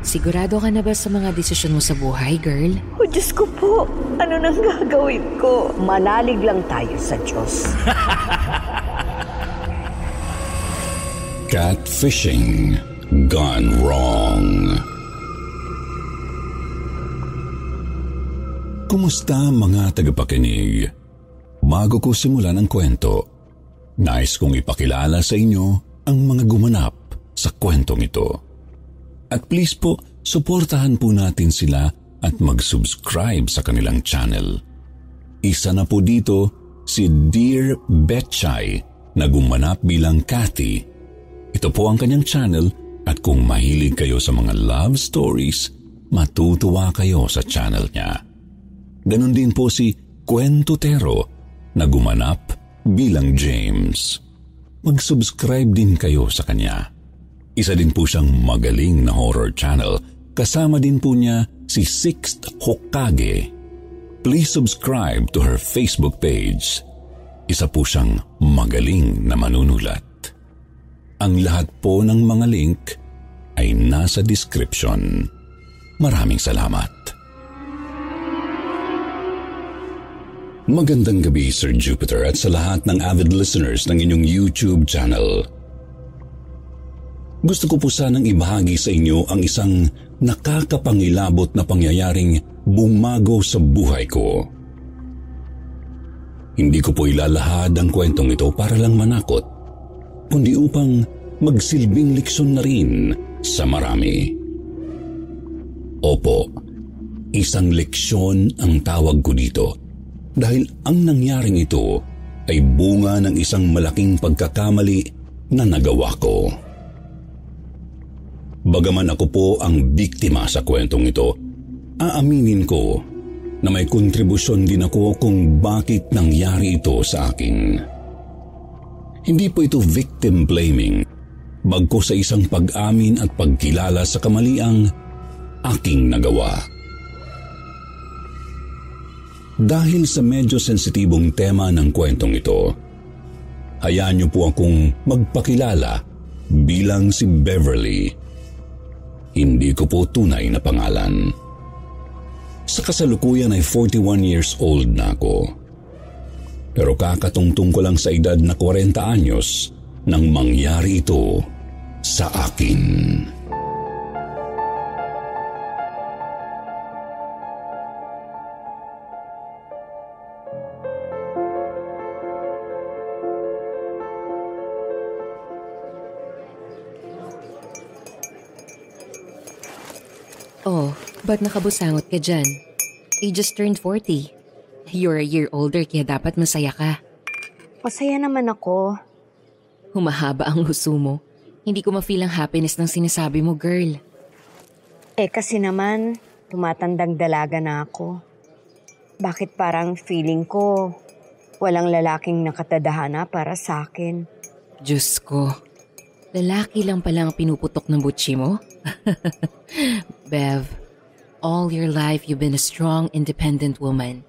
Sigurado ka na ba sa mga desisyon mo sa buhay, girl? O Diyos ko po, ano nang gagawin ko? Manalig lang tayo sa Diyos. Catfishing gone wrong. Kumusta mga tagapakinig? Bago ko simulan ang kwento, nais kong ipakilala sa inyo ang mga gumanap sa kwentong ito. At please po, suportahan po natin sila at mag-subscribe sa kanilang channel. Isa na po dito si Dear Betchay na gumanap bilang Cathy. Ito po ang kanyang channel at kung mahilig kayo sa mga love stories, matutuwa kayo sa channel niya. Ganon din po si Kwentutero na gumanap bilang James. Mag-subscribe din kayo sa kanya. Isa din po siyang magaling na horror channel. Kasama din po niya si Sixth Hokage. Please subscribe to her Facebook page. Isa po siyang magaling na manunulat. Ang lahat po ng mga link ay nasa description. Maraming salamat. Magandang gabi, Sir Jupiter, at sa lahat ng avid listeners ng inyong YouTube channel. Gusto ko po sanang ibahagi sa inyo ang isang nakakapangilabot na pangyayaring bumago sa buhay ko. Hindi ko po ilalahad ang kwentong ito para lang manakot, kundi upang magsilbing leksyon na rin sa marami. Opo, isang leksyon ang tawag ko dito dahil ang nangyaring ito ay bunga ng isang malaking pagkakamali na nagawa ko. Bagaman ako po ang biktima sa kwentong ito, aaminin ko na may kontribusyon din ako kung bakit nangyari ito sa akin. Hindi po ito victim blaming, bagko sa isang pag-amin at pagkilala sa kamaliang aking nagawa. Dahil sa medyo sensitibong tema ng kwentong ito, hayaan niyo po akong magpakilala bilang si Beverly. Hindi ko po tunay na pangalan. Sa kasalukuyan ay 41 years old na ako. Pero kakatungtong ko lang sa edad na 40 anyos nang mangyari ito sa akin. Ba't nakabusangot ka dyan? You just turned 40. You're a year older kaya dapat masaya ka. Masaya naman ako. Humahaba ang huso mo. Hindi ko ma-feel ang happiness ng sinasabi mo, girl. Eh kasi naman, tumatandang dalaga na ako. Bakit parang feeling ko walang lalaking nakatadahana para sa akin? Diyos ko. Lalaki lang pala ang pinuputok ng butchi mo? Bev, all your life you've been a strong, independent woman.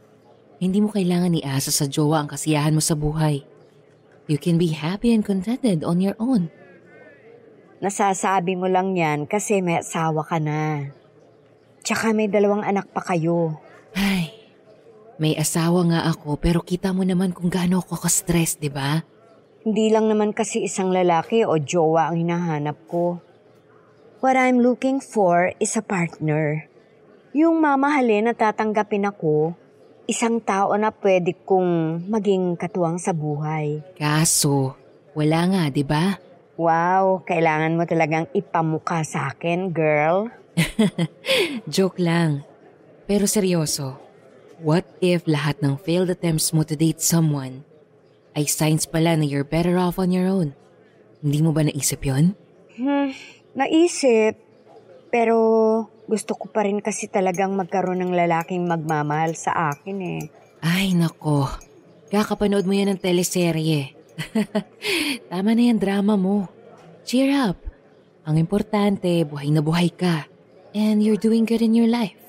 Hindi mo kailangan iasa sa jowa ang kasiyahan mo sa buhay. You can be happy and contented on your own. Nasasabi mo lang yan kasi may asawa ka na. Tsaka may dalawang anak pa kayo. Ay, may asawa nga ako pero kita mo naman kung gaano ako ka-stress, di ba? Hindi lang naman kasi isang lalaki o jowa ang hinahanap ko. What I'm looking for is a partner. Yung mamahalin na tatanggapin ako, isang tao na pwede kong maging katuwang sa buhay. Kaso, wala nga, di ba? Wow, kailangan mo talagang ipamuka sa akin, girl. Joke lang. Pero seryoso, what if lahat ng failed attempts mo to date someone ay signs pala na you're better off on your own? Hindi mo ba naisip yon? Hmm, naisip. Pero gusto ko pa rin kasi talagang magkaroon ng lalaking magmamahal sa akin eh. Ay, nako. Kakapanood mo yan ng teleserye. Tama na yan drama mo. Cheer up. Ang importante, buhay na buhay ka. And you're doing good in your life.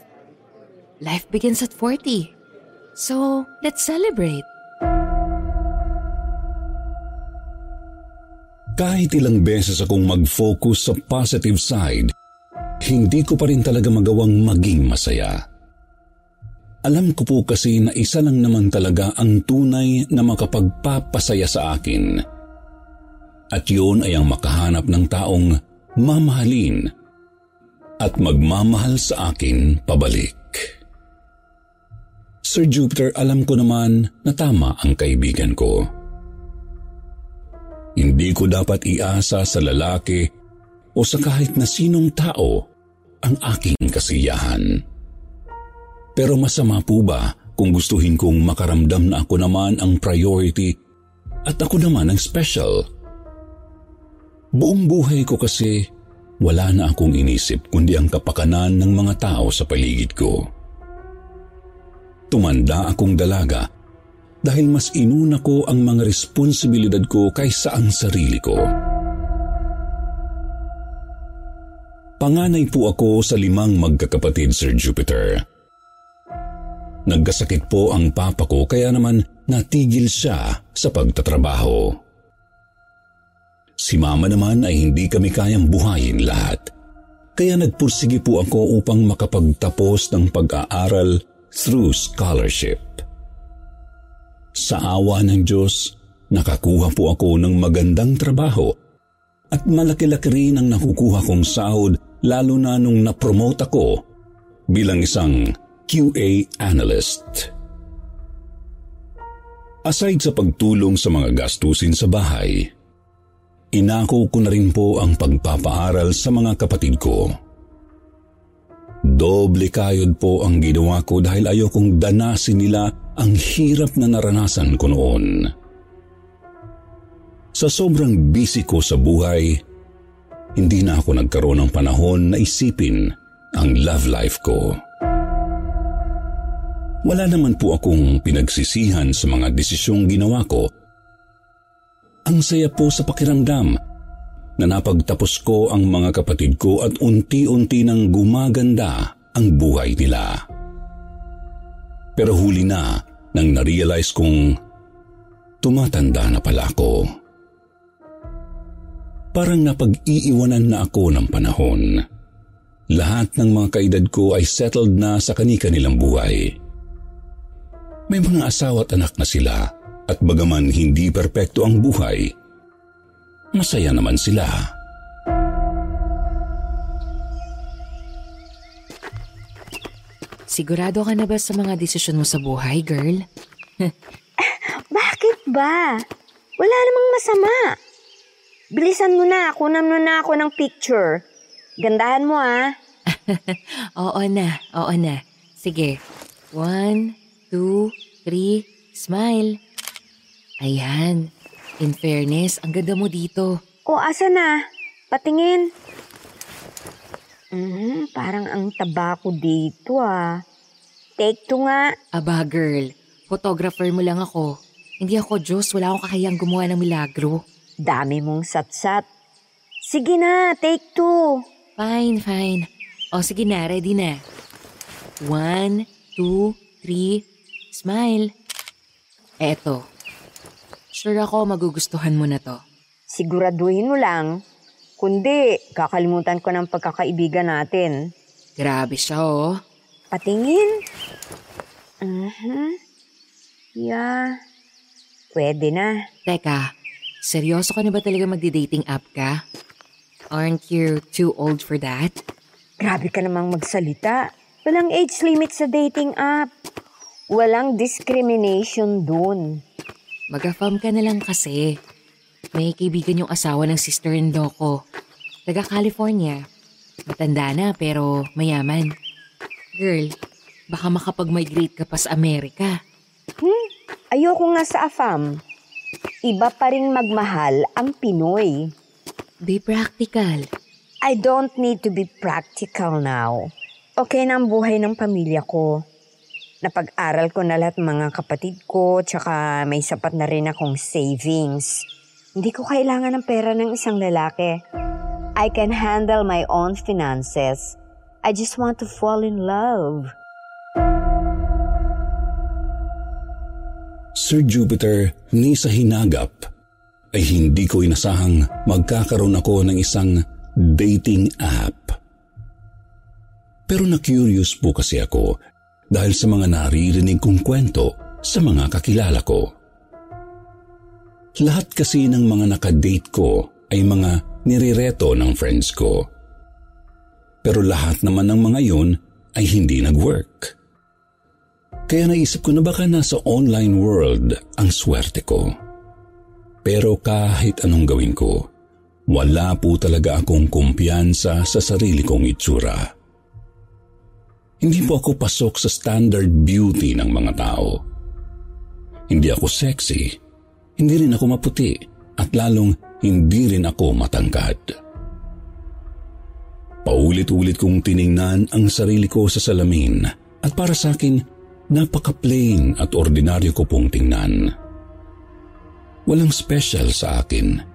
Life begins at 40. So, let's celebrate. Kahit ilang beses akong mag-focus sa positive side, hindi ko pa rin talaga magawang maging masaya. Alam ko po kasi na isa lang naman talaga ang tunay na makapagpapasaya sa akin. At yun ay ang makahanap ng taong mamahalin at magmamahal sa akin pabalik. Sir Jupiter, alam ko naman na tama ang kaibigan ko. Hindi ko dapat iasa sa lalaki o sa kahit na sinong tao ang aking kasiyahan. Pero masama po ba kung gustuhin kong makaramdam na ako naman ang priority at ako naman ang special? Buong buhay ko kasi wala na akong inisip kundi ang kapakanan ng mga tao sa paligid ko. Tumanda akong dalaga dahil mas inuna ko ang mga responsibilidad ko kaysa ang sarili ko. Panganay po ako sa limang magkakapatid, Sir Jupiter. Nagkasakit po ang papa ko kaya naman natigil siya sa pagtatrabaho. Si mama naman ay hindi kami kayang buhayin lahat. Kaya nagpursige po ako upang makapagtapos ng pag-aaral through scholarship. Sa awa ng Diyos, nakakuha po ako ng magandang trabaho at malaki-laki rin ang nakukuha kong sahod lalo na nung na-promote ako bilang isang QA analyst. Aside sa pagtulong sa mga gastusin sa bahay, inako ko na rin po ang pagpapaaral sa mga kapatid ko. Doble kayod po ang ginawa ko dahil ayokong danasin nila ang hirap na naranasan ko noon. Sa sobrang busy ko sa buhay, hindi na ako nagkaroon ng panahon na isipin ang love life ko. Wala naman po akong pinagsisihan sa mga desisyong ginawa ko. Ang saya po sa pakiramdam na napagtapos ko ang mga kapatid ko at unti-unti nang gumaganda ang buhay nila. Pero huli na nang narealize kong tumatanda na pala ako parang napag-iiwanan na ako ng panahon. Lahat ng mga kaedad ko ay settled na sa kani-kanilang buhay. May mga asawa at anak na sila at bagaman hindi perpekto ang buhay, masaya naman sila. Sigurado ka na ba sa mga desisyon mo sa buhay, girl? Bakit ba? Wala namang masama. Bilisan mo na, kunan mo na ako ng picture. Gandahan mo ah. oo na, oo na. Sige. One, two, three, smile. Ayan. In fairness, ang ganda mo dito. O, asa na? Patingin. Mm, parang ang taba ko dito ah. Take two nga. Aba girl, photographer mo lang ako. Hindi ako Diyos, wala akong kakayang gumawa ng milagro. Dami mong satsat. Sige na, take two. Fine, fine. O sige na, ready na. One, two, three, smile. Eto. Sure ako magugustuhan mo na to. Siguraduhin mo lang. Kundi, kakalimutan ko ng pagkakaibigan natin. Grabe siya, oh. Patingin. Uh-huh. Yeah. Pwede na. Teka, Seryoso ka na ba talaga magdi-dating app ka? Aren't you too old for that? Grabe ka namang magsalita. Walang age limit sa dating app. Walang discrimination dun. Mag-affirm ka na lang kasi. May kaibigan yung asawa ng sister-in-law ko. Taga California. Matanda na pero mayaman. Girl, baka makapag-migrate ka pa sa Amerika. Hmm? Ayoko nga sa AFAM. Iba pa rin magmahal ang Pinoy. Be practical. I don't need to be practical now. Okay na ang buhay ng pamilya ko. Napag-aral ko na lahat mga kapatid ko, tsaka may sapat na rin akong savings. Hindi ko kailangan ng pera ng isang lalaki. I can handle my own finances. I just want to fall in love. Sir Jupiter, ni sa hinagap ay hindi ko inasahang magkakaroon ako ng isang dating app. Pero na-curious po kasi ako dahil sa mga naririnig kong kwento sa mga kakilala ko. Lahat kasi ng mga nakadate ko ay mga nirereto ng friends ko. Pero lahat naman ng mga yun ay hindi nag-work. Kaya naisip ko na baka nasa online world ang swerte ko. Pero kahit anong gawin ko, wala po talaga akong kumpiyansa sa sarili kong itsura. Hindi po ako pasok sa standard beauty ng mga tao. Hindi ako sexy, hindi rin ako maputi, at lalong hindi rin ako matangkad. Paulit-ulit kong tiningnan ang sarili ko sa salamin at para sa akin, napaka-plain at ordinaryo ko pong tingnan. Walang special sa akin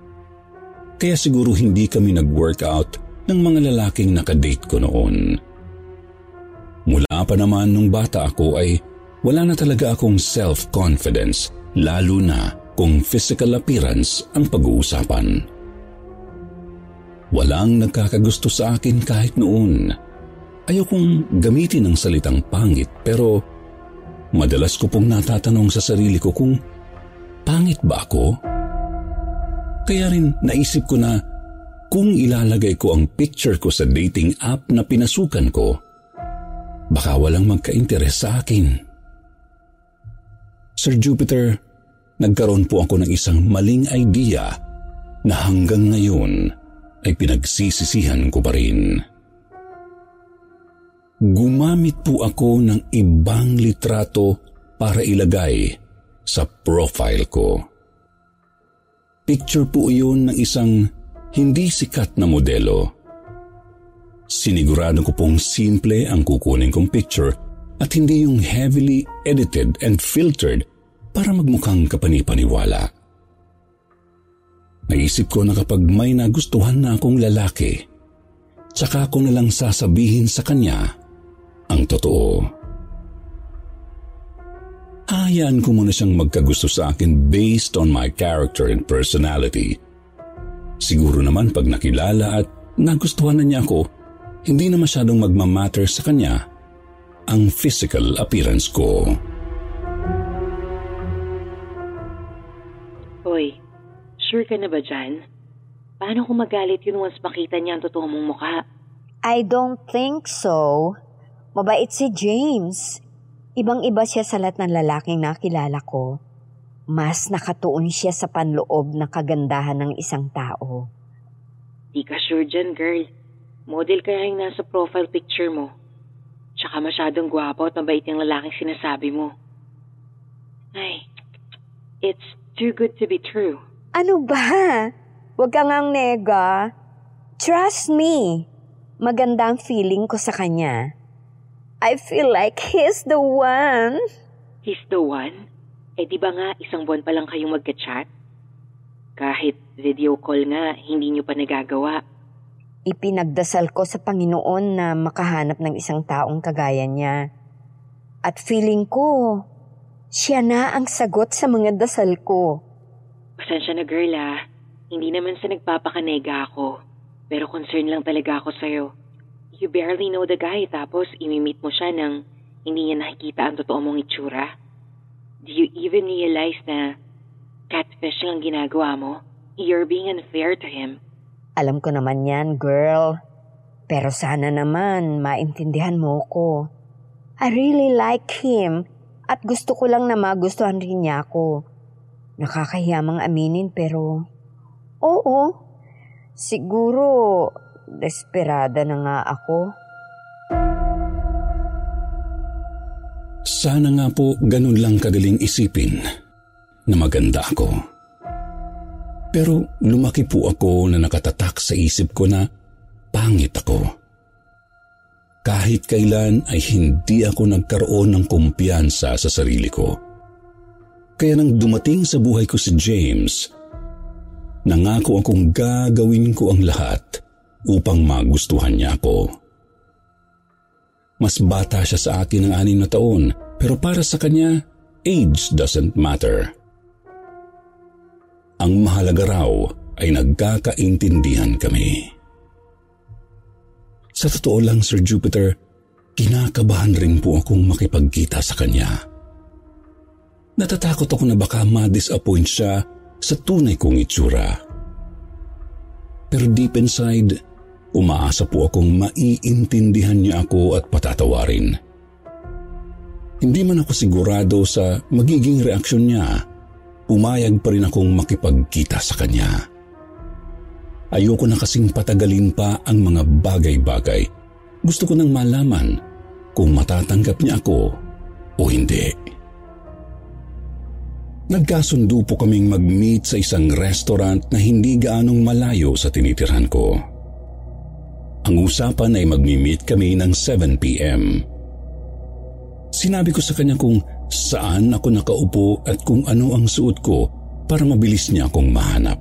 kaya siguro hindi kami nag-workout ng mga lalaking nakadate ko noon. Mula pa naman nung bata ako ay wala na talaga akong self-confidence lalo na kung physical appearance ang pag-uusapan. Walang nagkakagusto sa akin kahit noon. Ayokong gamitin ang salitang pangit pero madalas ko pong natatanong sa sarili ko kung pangit ba ako? Kaya rin naisip ko na kung ilalagay ko ang picture ko sa dating app na pinasukan ko, baka walang magka-interes sa akin. Sir Jupiter, nagkaroon po ako ng isang maling idea na hanggang ngayon ay pinagsisisihan ko pa rin. Gumamit po ako ng ibang litrato para ilagay sa profile ko. Picture po iyon ng isang hindi sikat na modelo. Sinigurado ko pong simple ang kukunin kong picture at hindi yung heavily edited and filtered para magmukhang kapanipaniwala. Naisip ko na kapag may nagustuhan na akong lalaki, tsaka ko na lang sasabihin sa kanya ang totoo. Hayaan ko muna siyang magkagusto sa akin based on my character and personality. Siguro naman pag nakilala at nagustuhan na niya ako, hindi na masyadong magmamatter sa kanya ang physical appearance ko. Hoy, sure ka na ba dyan? Paano kung magalit yun once makita niya ang totoo mong mukha? I don't think so. Mabait si James. Ibang-iba siya sa lahat ng lalaking nakilala ko. Mas nakatuon siya sa panloob na kagandahan ng isang tao. Di ka sure dyan, girl. Model kaya yung nasa profile picture mo. Tsaka masyadong gwapo at mabait yung lalaking sinasabi mo. Ay, it's too good to be true. Ano ba? Huwag kang ang nega. Trust me. Maganda ang feeling ko sa kanya. I feel like he's the one. He's the one? Eh di ba nga isang buwan pa lang kayong magka-chat? Kahit video call nga, hindi nyo pa nagagawa. Ipinagdasal ko sa Panginoon na makahanap ng isang taong kagaya niya. At feeling ko, siya na ang sagot sa mga dasal ko. Pasensya na girl ah. Hindi naman sa nagpapakanega ako. Pero concern lang talaga ako sa'yo. You barely know the guy tapos imimit mo siya nang hindi niya nakikita ang totoo mong itsura. Do you even realize na catfish lang ginagawa mo? You're being unfair to him. Alam ko naman yan, girl. Pero sana naman maintindihan mo ko. I really like him at gusto ko lang na magustuhan rin niya ako. Nakakahiya mang aminin pero oo, siguro Desperada na nga ako. Sana nga po ganun lang kagaling isipin na maganda ako. Pero lumaki po ako na nakatatak sa isip ko na pangit ako. Kahit kailan ay hindi ako nagkaroon ng kumpiyansa sa sarili ko. Kaya nang dumating sa buhay ko si James, nangako akong gagawin ko ang lahat upang magustuhan niya ako. Mas bata siya sa akin ng anim na taon pero para sa kanya, age doesn't matter. Ang mahalaga raw ay nagkakaintindihan kami. Sa totoo lang, Sir Jupiter, kinakabahan rin po akong makipagkita sa kanya. Natatakot ako na baka ma-disappoint siya sa tunay kong itsura. Pero deep inside, umaasa po akong maiintindihan niya ako at patatawarin. Hindi man ako sigurado sa magiging reaksyon niya, umayag pa rin akong makipagkita sa kanya. Ayoko na kasing patagalin pa ang mga bagay-bagay. Gusto ko nang malaman kung matatanggap niya ako o hindi. Nagkasundo po kaming mag-meet sa isang restaurant na hindi gaanong malayo sa tinitirhan ko. Ang usapan ay magmi-meet kami ng 7pm. Sinabi ko sa kanya kung saan ako nakaupo at kung ano ang suot ko para mabilis niya akong mahanap.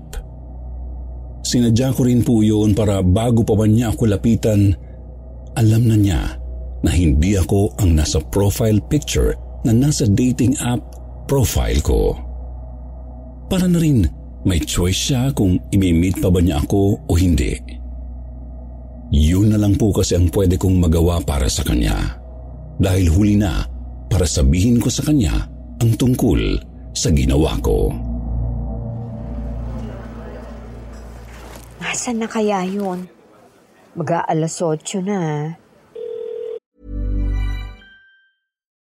Sinadya ko rin po yun para bago pa man niya ako lapitan, alam na niya na hindi ako ang nasa profile picture na nasa dating app profile ko. Para na rin may choice siya kung imimit pa ba niya ako o hindi. Yun na lang po kasi ang pwede kong magawa para sa kanya dahil huli na para sabihin ko sa kanya ang tungkol sa ginawa ko. Nasaan na kaya yun? Mag-aalas 8 na.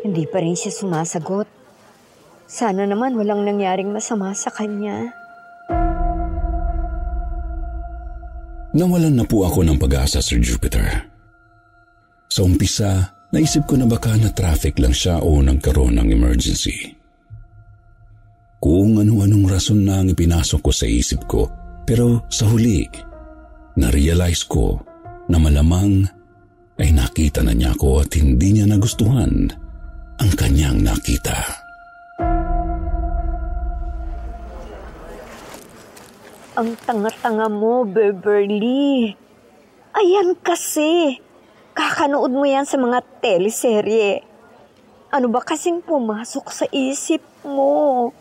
Hindi pa rin siya sumasagot. Sana naman walang nangyaring masama sa kanya. Nawalan na po ako ng pag-asa, Sir Jupiter. Sa umpisa, naisip ko na baka na traffic lang siya o nagkaroon ng emergency. Kung ano-anong rason na ang ipinasok ko sa isip ko, pero sa huli, na-realize ko na malamang ay nakita na niya ako at hindi niya nagustuhan ang kanyang nakita. Ang tanga-tanga mo, Beverly. Ayan kasi. Kakanood mo yan sa mga teleserye. Ano ba kasing pumasok sa isip mo?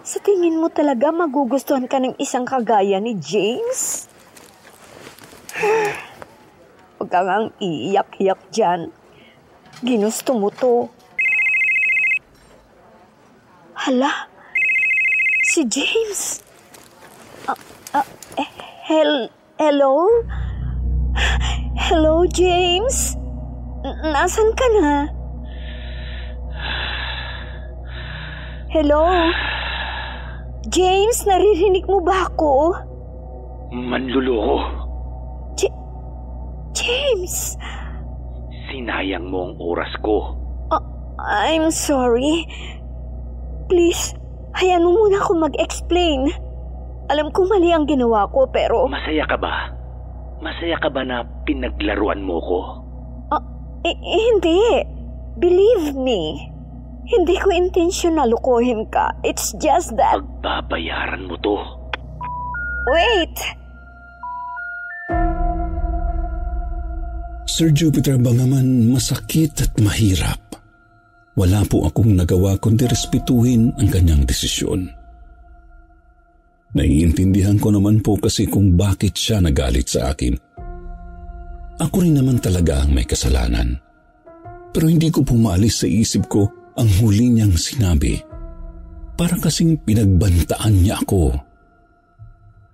Sa tingin mo talaga magugustuhan ka ng isang kagaya ni James? Huwag ka ngang iiyak-iyak dyan. Ginusto mo to. Hala, si James. Ah, eh, hel hello? Hello, James? N- Nasaan ka na? Hello? James, naririnig mo ba ako? Manluloko. J- James, Sinayang mo ang oras ko. I'm sorry. Please, hayaan mo muna ako mag-explain. Alam ko mali ang ginawa ko pero... Masaya ka ba? Masaya ka ba na pinaglaruan mo ko? Ah, eh, eh, hindi. Believe me, hindi ko intensyon na lukuhin ka. It's just that... Pagbabayaran mo to. Wait! Sir Jupiter, bangaman masakit at mahirap. Wala po akong nagawa kundi respetuhin ang kanyang desisyon. Naiintindihan ko naman po kasi kung bakit siya nagalit sa akin. Ako rin naman talaga ang may kasalanan. Pero hindi ko pumalis sa isip ko ang huli niyang sinabi. Para kasing pinagbantaan niya ako.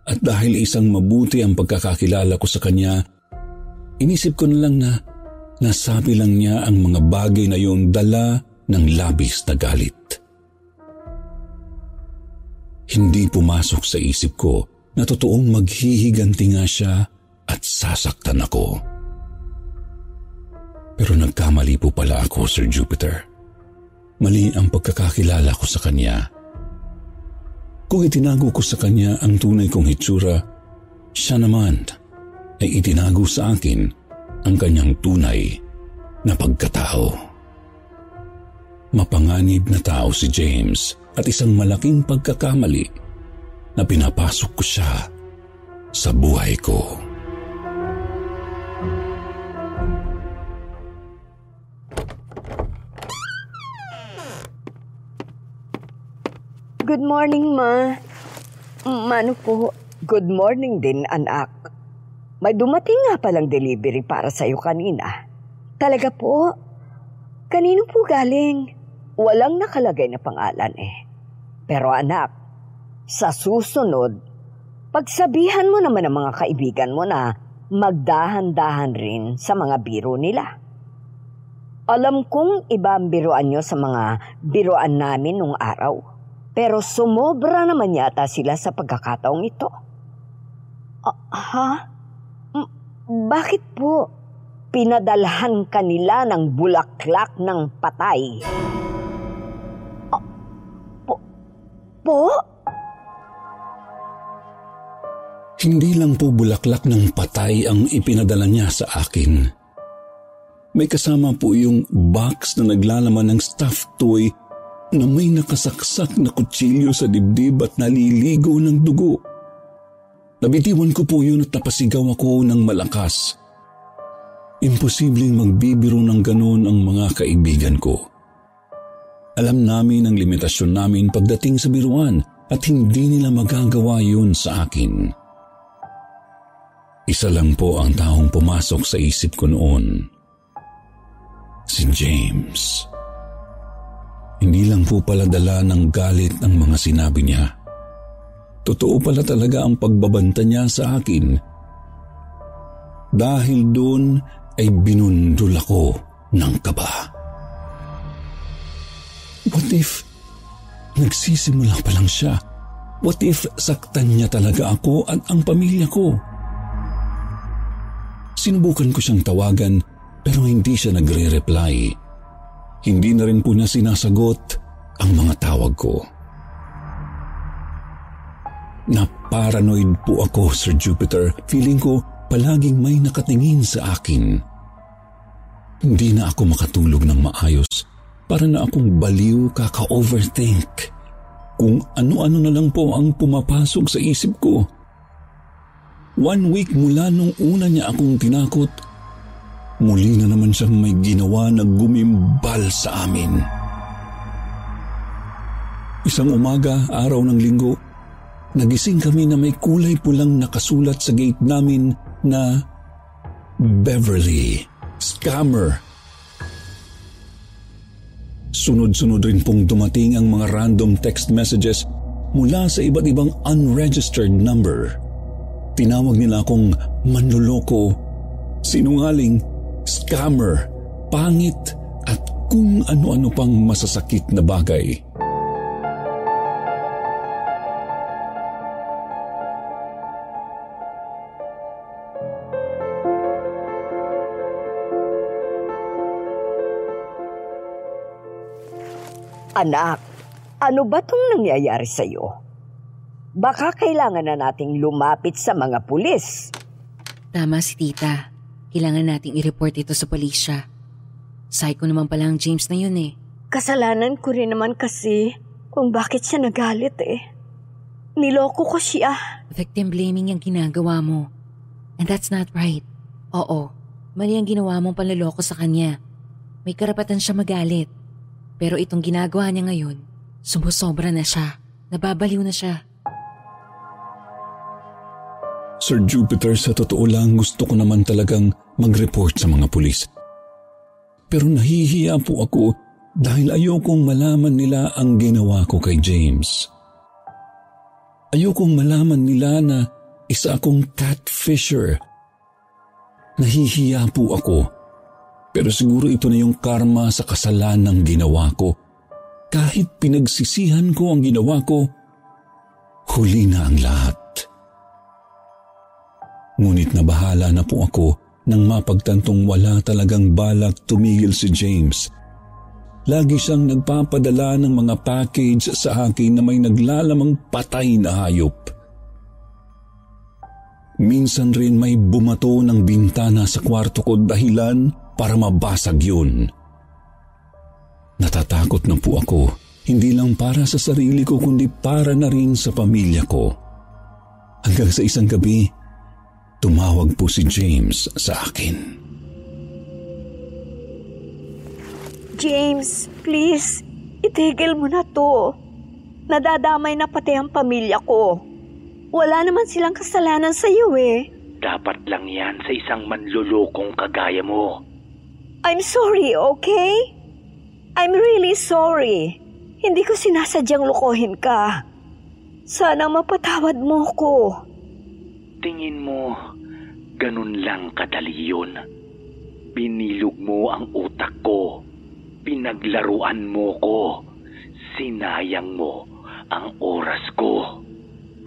At dahil isang mabuti ang pagkakakilala ko sa kanya, inisip ko na lang na nasabi lang niya ang mga bagay na yun dala ng labis na galit. Hindi pumasok sa isip ko na totoong maghihiganti nga siya at sasaktan ako. Pero nagkamali po pala ako, Sir Jupiter. Mali ang pagkakakilala ko sa kanya. Kung itinago ko sa kanya ang tunay kong hitsura, siya naman ay itinago sa akin ang kanyang tunay na pagkatao. Mapanganib na tao si James at isang malaking pagkakamali na pinapasok ko siya sa buhay ko. Good morning, Ma. Mano po? Good morning din, anak. May dumating nga palang delivery para sa'yo kanina. Talaga po? Kanino po galing? Walang nakalagay na pangalan eh. Pero anak, sa susunod, pagsabihan mo naman ang mga kaibigan mo na magdahan-dahan rin sa mga biro nila. Alam kong iba ang biroan nyo sa mga biroan namin nung araw. Pero sumobra naman yata sila sa pagkakataong ito. Ah, ha? M- bakit po? Pinadalhan kanila ng bulaklak ng patay. Po? Hindi lang po bulaklak ng patay ang ipinadala niya sa akin. May kasama po yung box na naglalaman ng stuffed toy na may nakasaksak na kutsilyo sa dibdib at naliligo ng dugo. Nabitiwan ko po yun at napasigaw ako ng malakas. Imposibleng magbibiro ng ganon ang mga kaibigan ko. Alam namin ang limitasyon namin pagdating sa biruan at hindi nila magagawa yun sa akin. Isa lang po ang taong pumasok sa isip ko noon. Si James. Hindi lang po pala dala ng galit ang mga sinabi niya. Totoo pala talaga ang pagbabanta niya sa akin. Dahil doon ay binundol ako ng kaba. What if nagsisimula pa lang siya? What if saktan niya talaga ako at ang pamilya ko? Sinubukan ko siyang tawagan pero hindi siya nagre-reply. Hindi na rin po niya sinasagot ang mga tawag ko. Na-paranoid po ako, Sir Jupiter. Feeling ko palaging may nakatingin sa akin. Hindi na ako makatulog ng maayos para na akong baliw kaka-overthink kung ano-ano na lang po ang pumapasok sa isip ko. One week mula nung una niya akong tinakot, muli na naman siyang may ginawa na gumimbal sa amin. Isang umaga, araw ng linggo, nagising kami na may kulay pulang nakasulat sa gate namin na Beverly Scammer. Sunod-sunod rin pong dumating ang mga random text messages mula sa iba't ibang unregistered number. Tinawag nila akong manluloko, sinungaling, scammer, pangit at kung ano-ano pang masasakit na bagay. Anak, ano ba tong nangyayari sa'yo? Baka kailangan na nating lumapit sa mga pulis. Tama si tita. Kailangan nating i-report ito sa polisya. Psycho naman pala ang James na yun eh. Kasalanan ko rin naman kasi kung bakit siya nagalit eh. Niloko ko siya. Victim blaming yung ginagawa mo. And that's not right. Oo, mali ang ginawa mong panloloko sa kanya. May karapatan siya magalit. Pero itong ginagawa niya ngayon, sumusobra na siya. Nababaliw na siya. Sir Jupiter, sa totoo lang gusto ko naman talagang mag-report sa mga pulis. Pero nahihiya po ako dahil ayokong malaman nila ang ginawa ko kay James. Ayokong malaman nila na isa akong catfisher. Nahihiya po ako. Pero siguro ito na yung karma sa kasalanang ginawa ko. Kahit pinagsisihan ko ang ginawa ko, huli na ang lahat. Ngunit nabahala na po ako nang mapagtantong wala talagang balak tumigil si James – Lagi siyang nagpapadala ng mga package sa akin na may naglalamang patay na hayop. Minsan rin may bumato ng bintana sa kwarto ko dahilan para mabasag yun. Natatakot na po ako, hindi lang para sa sarili ko kundi para na rin sa pamilya ko. Hanggang sa isang gabi, tumawag po si James sa akin. James, please, itigil mo na to. Nadadamay na pati ang pamilya ko. Wala naman silang kasalanan sa iyo eh. Dapat lang yan sa isang manlulokong kagaya mo. I'm sorry, okay? I'm really sorry. Hindi ko sinasadyang lukohin ka. Sana mapatawad mo ko. Tingin mo, ganun lang kadali yun. Binilog mo ang utak ko. Pinaglaruan mo ko. Sinayang mo ang oras ko.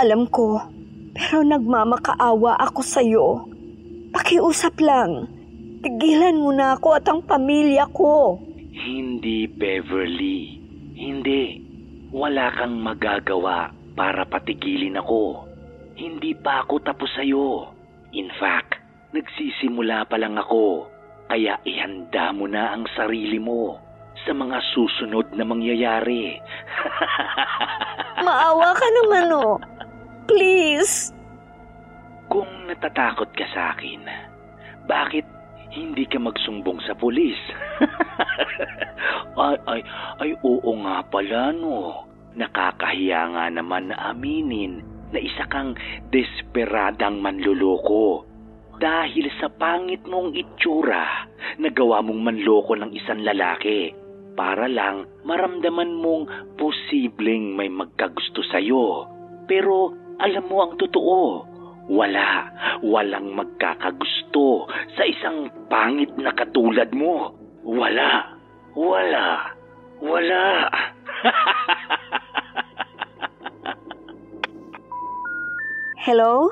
Alam ko, pero nagmamakaawa ako sa'yo. Pakiusap lang. Tigilan mo na ako at ang pamilya ko. Hindi, Beverly. Hindi. Wala kang magagawa para patigilin ako. Hindi pa ako tapos sa'yo. In fact, nagsisimula pa lang ako. Kaya ihanda mo na ang sarili mo sa mga susunod na mangyayari. Maawa ka naman oh. Please. Kung natatakot ka sa akin, bakit hindi ka magsumbong sa pulis? ay, ay, ay, oo nga pala no. Nakakahiya nga naman na aminin na isa kang desperadang manluloko. Dahil sa pangit mong itsura, nagawa mong manloko ng isang lalaki para lang maramdaman mong posibleng may magkagusto sa'yo. Pero alam mo ang totoo, wala, walang magkakagusto sa isang pangit na katulad mo. Wala, wala, wala. Hello?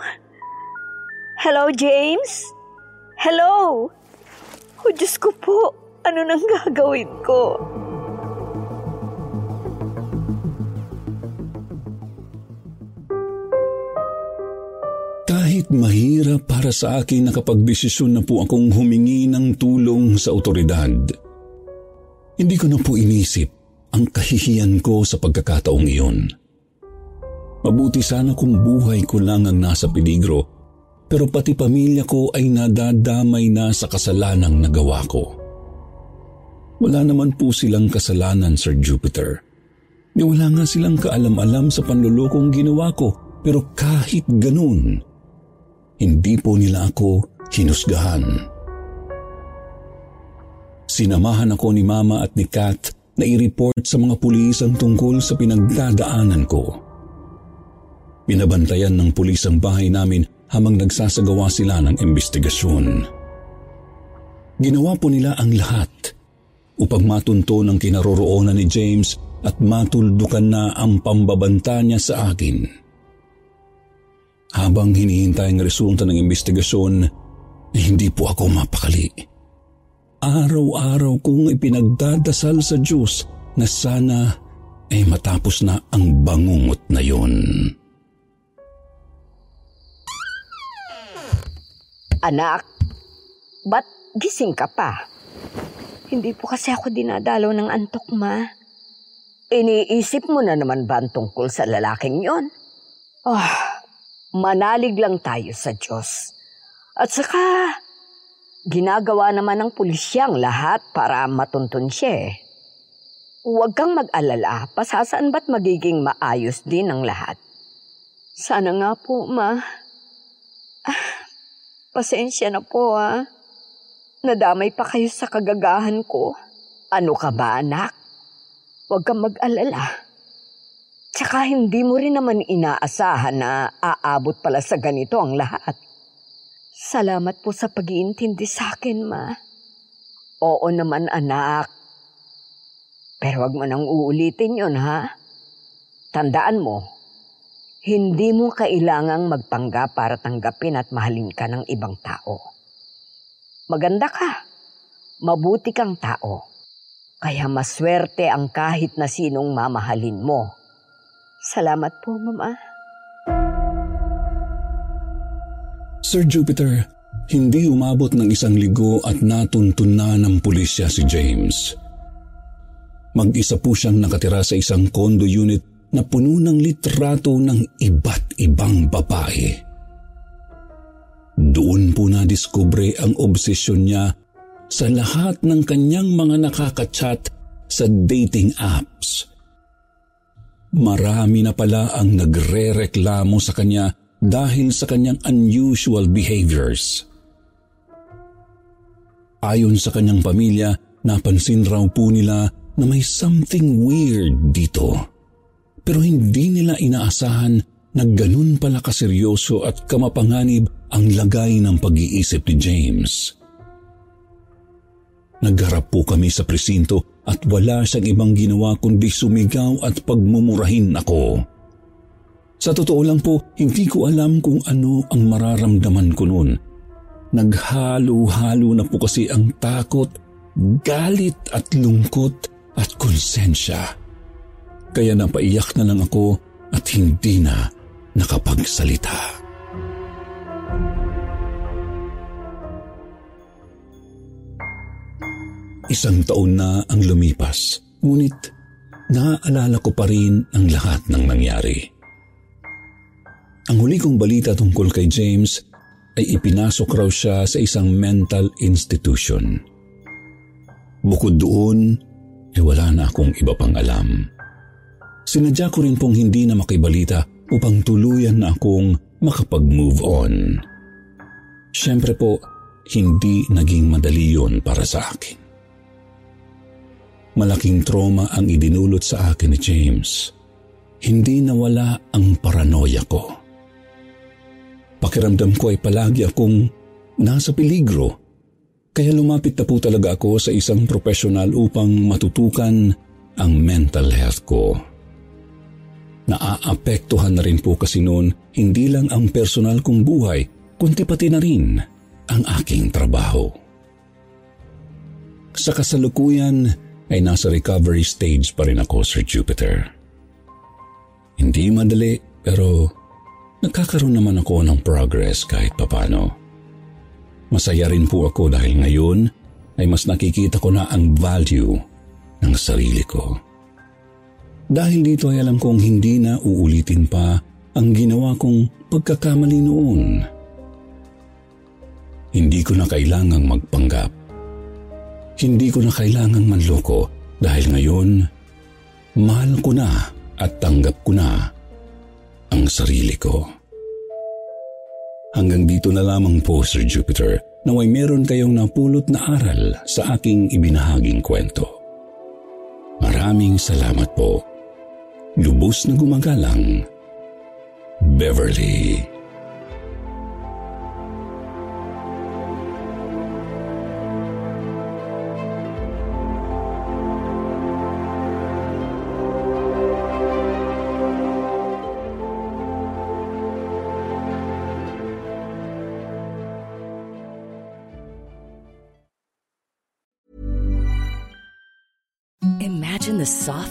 Hello, James? Hello? O Diyos ko po, ano nang gagawin ko? Kahit mahirap para sa akin nakapagdesisyon na po akong humingi ng tulong sa otoridad, hindi ko na po inisip ang kahihiyan ko sa pagkakataong iyon. Mabuti sana kung buhay ko lang ang nasa peligro, pero pati pamilya ko ay nadadamay na sa kasalanang nagawa ko. Wala naman po silang kasalanan, Sir Jupiter. Ni wala nga silang kaalam-alam sa panlulokong ginawa ko, pero kahit ganun, hindi po nila ako hinusgahan. Sinamahan ako ni Mama at ni Kat na i-report sa mga pulis ang tungkol sa pinagdadaanan ko. Pinabantayan ng pulis ang bahay namin habang nagsasagawa sila ng investigasyon. Ginawa po nila ang lahat upang matunto ng kinaroroonan ni James at matuldukan na ang pambabanta niya sa akin. Habang hinihintay ang resulta ng investigasyon, hindi po ako mapakali. Araw-araw kong ipinagdadasal sa Diyos na sana ay matapos na ang bangungot na yon. Anak, ba't gising ka pa? Hindi po kasi ako dinadalaw ng antok, ma. Iniisip mo na naman ba ang tungkol sa lalaking yon? Oh, manalig lang tayo sa Diyos. At saka, ginagawa naman ng pulisyang lahat para matuntun siya eh. Huwag kang mag-alala, pasasaan ba't magiging maayos din ang lahat? Sana nga po, ma. Ah, pasensya na po, ah. Nadamay pa kayo sa kagagahan ko. Ano ka ba, anak? Huwag kang mag-alala. Tsaka hindi mo rin naman inaasahan na aabot pala sa ganito ang lahat. Salamat po sa pag-iintindi sa akin, ma. Oo naman, anak. Pero wag mo nang uulitin yon ha? Tandaan mo, hindi mo kailangang magpangga para tanggapin at mahalin ka ng ibang tao. Maganda ka. Mabuti kang tao. Kaya maswerte ang kahit na sinong mamahalin mo. Salamat po, Mama. Sir Jupiter, hindi umabot ng isang ligo at natuntun na ng pulisya si James. Mag-isa po siyang nakatira sa isang condo unit na puno ng litrato ng iba't ibang babae. Doon po na-discover ang obsesyon niya sa lahat ng kanyang mga nakakachat sa dating apps. Marami na pala ang nagre-reklamo sa kanya dahil sa kanyang unusual behaviors. Ayon sa kanyang pamilya, napansin raw po nila na may something weird dito. Pero hindi nila inaasahan na ganun pala kaseryoso at kamapanganib ang lagay ng pag-iisip ni James. Nagharap po kami sa presinto at wala siyang ibang ginawa kundi sumigaw at pagmumurahin ako. Sa totoo lang po, hindi ko alam kung ano ang mararamdaman ko noon. Naghalo-halo na po kasi ang takot, galit at lungkot at konsensya. Kaya napaiyak na lang ako at hindi na nakapagsalita. Isang taon na ang lumipas, ngunit naaalala ko pa rin ang lahat ng nangyari. Ang huli kong balita tungkol kay James ay ipinasok raw siya sa isang mental institution. Bukod doon, ay wala na akong iba pang alam. Sinadya ko rin pong hindi na makibalita upang tuluyan na akong makapag-move on. Siyempre po, hindi naging madali yon para sa akin. Malaking trauma ang idinulot sa akin ni James. Hindi nawala ang paranoia ko. Pakiramdam ko ay palagi akong nasa peligro. Kaya lumapit na po talaga ako sa isang profesional upang matutukan ang mental health ko. Naaapektuhan na rin po kasi noon hindi lang ang personal kong buhay, kundi pati na rin ang aking trabaho. Sa kasalukuyan ay nasa recovery stage pa rin ako, Sir Jupiter. Hindi madali pero nagkakaroon naman ako ng progress kahit papano. Masaya rin po ako dahil ngayon ay mas nakikita ko na ang value ng sarili ko. Dahil dito ay alam kong hindi na uulitin pa ang ginawa kong pagkakamali noon. Hindi ko na kailangang magpanggap. Hindi ko na kailangang manloko dahil ngayon, mahal ko na at tanggap ko na ang sarili ko. Hanggang dito na lamang po, Sir Jupiter, naway meron kayong napulot na aral sa aking ibinahaging kwento. Maraming salamat po lubos na gumagalang, Beverly. Imagine the